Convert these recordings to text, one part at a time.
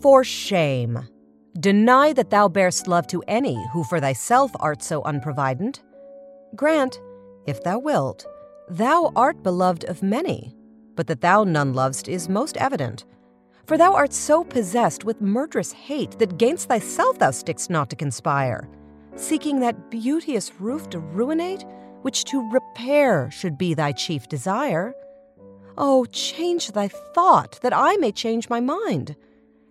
For shame! Deny that thou bearest love to any who for thyself art so unprovident. Grant, if thou wilt, thou art beloved of many, but that thou none lovest is most evident. For thou art so possessed with murderous hate that gainst thyself thou stickst not to conspire, seeking that beauteous roof to ruinate, which to repair should be thy chief desire. Oh, change thy thought, that I may change my mind.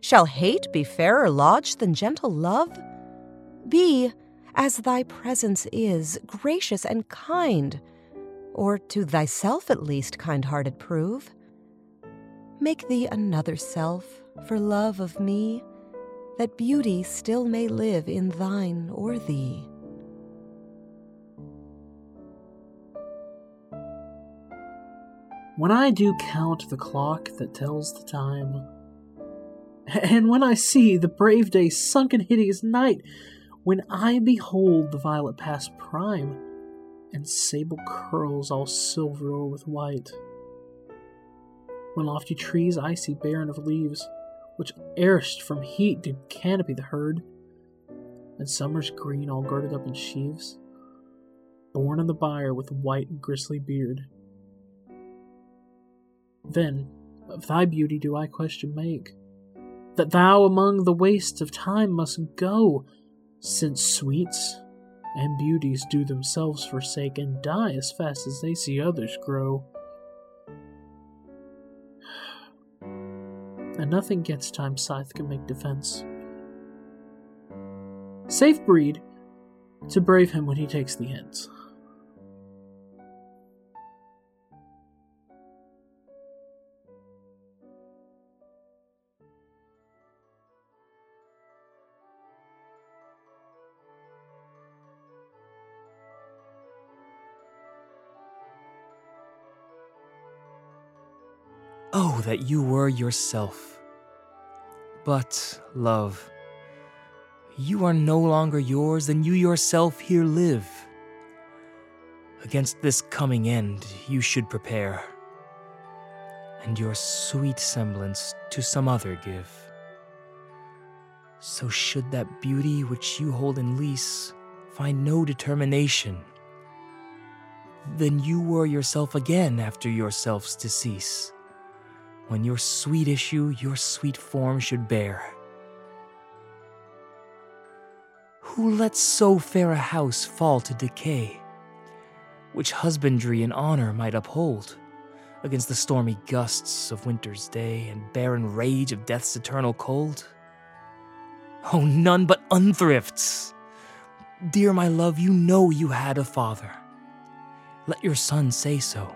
Shall hate be fairer lodged than gentle love? Be, as thy presence is, gracious and kind, or to thyself at least kind hearted prove. Make thee another self, for love of me, that beauty still may live in thine or thee. When I do count the clock that tells the time, and when I see the brave day sunk in hideous night, when I behold the violet past prime, and sable curls all silver o'er with white, when lofty trees I see barren of leaves, which erst from heat did canopy the herd, and summer's green all girded up in sheaves, born in the byre with white and gristly beard. Then of thy beauty do I question make, that thou among the wastes of time must go, since sweets and beauties do themselves forsake and die as fast as they see others grow. And nothing gets time scythe can make defense. Safe breed to brave him when he takes the hints. Oh, that you were yourself. But, love, you are no longer yours, and you yourself here live. Against this coming end you should prepare, and your sweet semblance to some other give. So should that beauty which you hold in lease find no determination, then you were yourself again after yourself's decease when your sweet issue your sweet form should bear. Who lets so fair a house fall to decay, which husbandry and honor might uphold against the stormy gusts of winter's day and barren rage of death's eternal cold? Oh, none but unthrifts! Dear my love, you know you had a father. Let your son say so.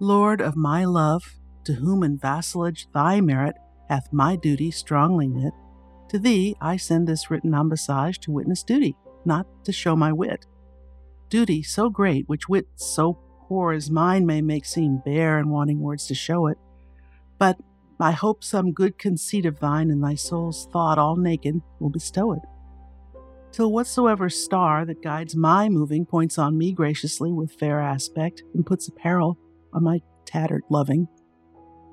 Lord of my love, to whom in vassalage thy merit hath my duty strongly knit, to thee I send this written ambassage to witness duty, not to show my wit. Duty so great, which wit so poor as mine may make seem bare and wanting words to show it. But I hope some good conceit of thine in thy soul's thought all naked will bestow it. Till whatsoever star that guides my moving points on me graciously with fair aspect and puts apparel on my tattered loving,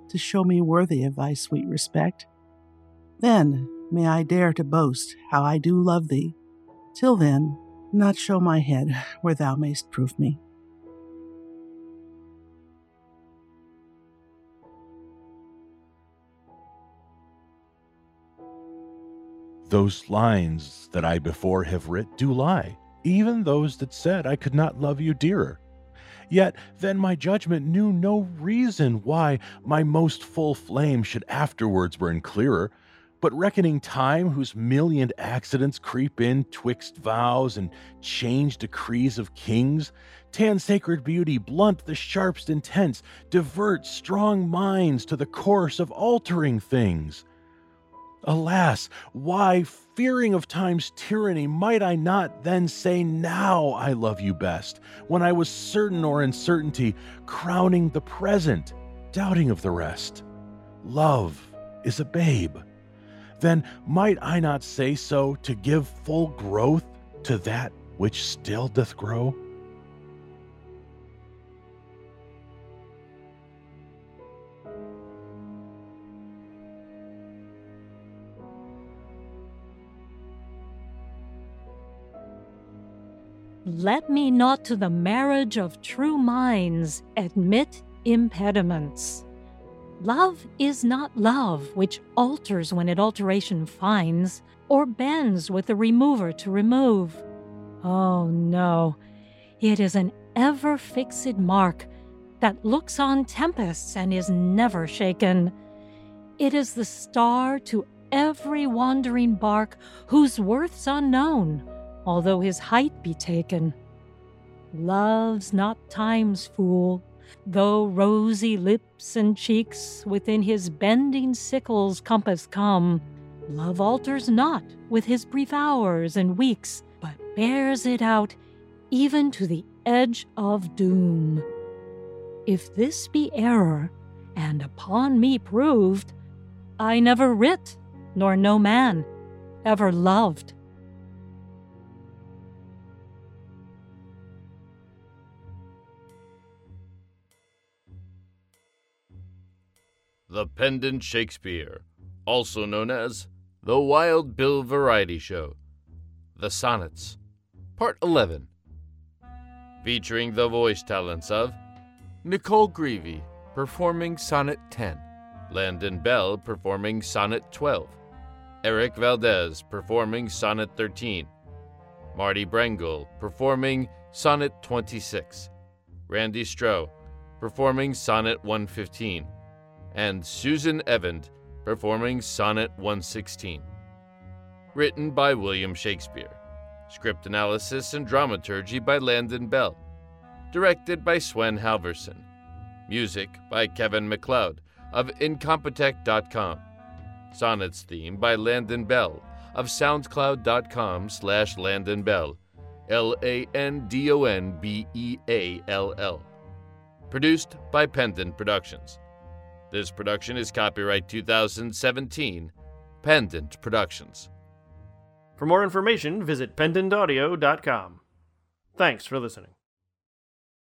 to show me worthy of thy sweet respect. Then may I dare to boast how I do love thee. Till then, not show my head where thou mayst prove me. Those lines that I before have writ do lie, even those that said I could not love you dearer. Yet then my judgment knew no reason why my most full flame should afterwards burn clearer, but reckoning time whose millioned accidents creep in twixt vows and change decrees of kings, tan sacred beauty blunt the sharpest intents, divert strong minds to the course of altering things. Alas, why, fearing of time's tyranny, might I not then say, Now I love you best, when I was certain or uncertainty, crowning the present, doubting of the rest? Love, is a babe, then might I not say so to give full growth to that which still doth grow? Let me not to the marriage of true minds admit impediments. Love is not love which alters when it alteration finds, or bends with the remover to remove. Oh no, it is an ever fixed mark that looks on tempests and is never shaken. It is the star to every wandering bark whose worth's unknown, although his height be taken. Love's not time's fool, though rosy lips and cheeks within his bending sickle's compass come. Love alters not with his brief hours and weeks, but bears it out even to the edge of doom. If this be error, and upon me proved, I never writ, nor no man ever loved. The Pendant Shakespeare, also known as The Wild Bill Variety Show. The Sonnets, Part 11. Featuring the voice talents of Nicole Greavy, performing Sonnet 10, Landon Beall, performing Sonnet 12, Eric Valdez, performing Sonnet 13, Marty Brengel, performing Sonnet 26, Randy Stroh, performing Sonnet 115 and Susan Evand performing Sonnet 116. Written by William Shakespeare. Script analysis and dramaturgy by Landon Beall. Directed by Sven Halverson. Music by Kevin MacLeod of Incompetech.com. Sonnets theme by Landon Beall of SoundCloud.com slash Landon Beall. L A N D O N B E A L L. Produced by Pendant Productions. This production is copyright 2017, Pendant Productions. For more information, visit pendantaudio.com. Thanks for listening.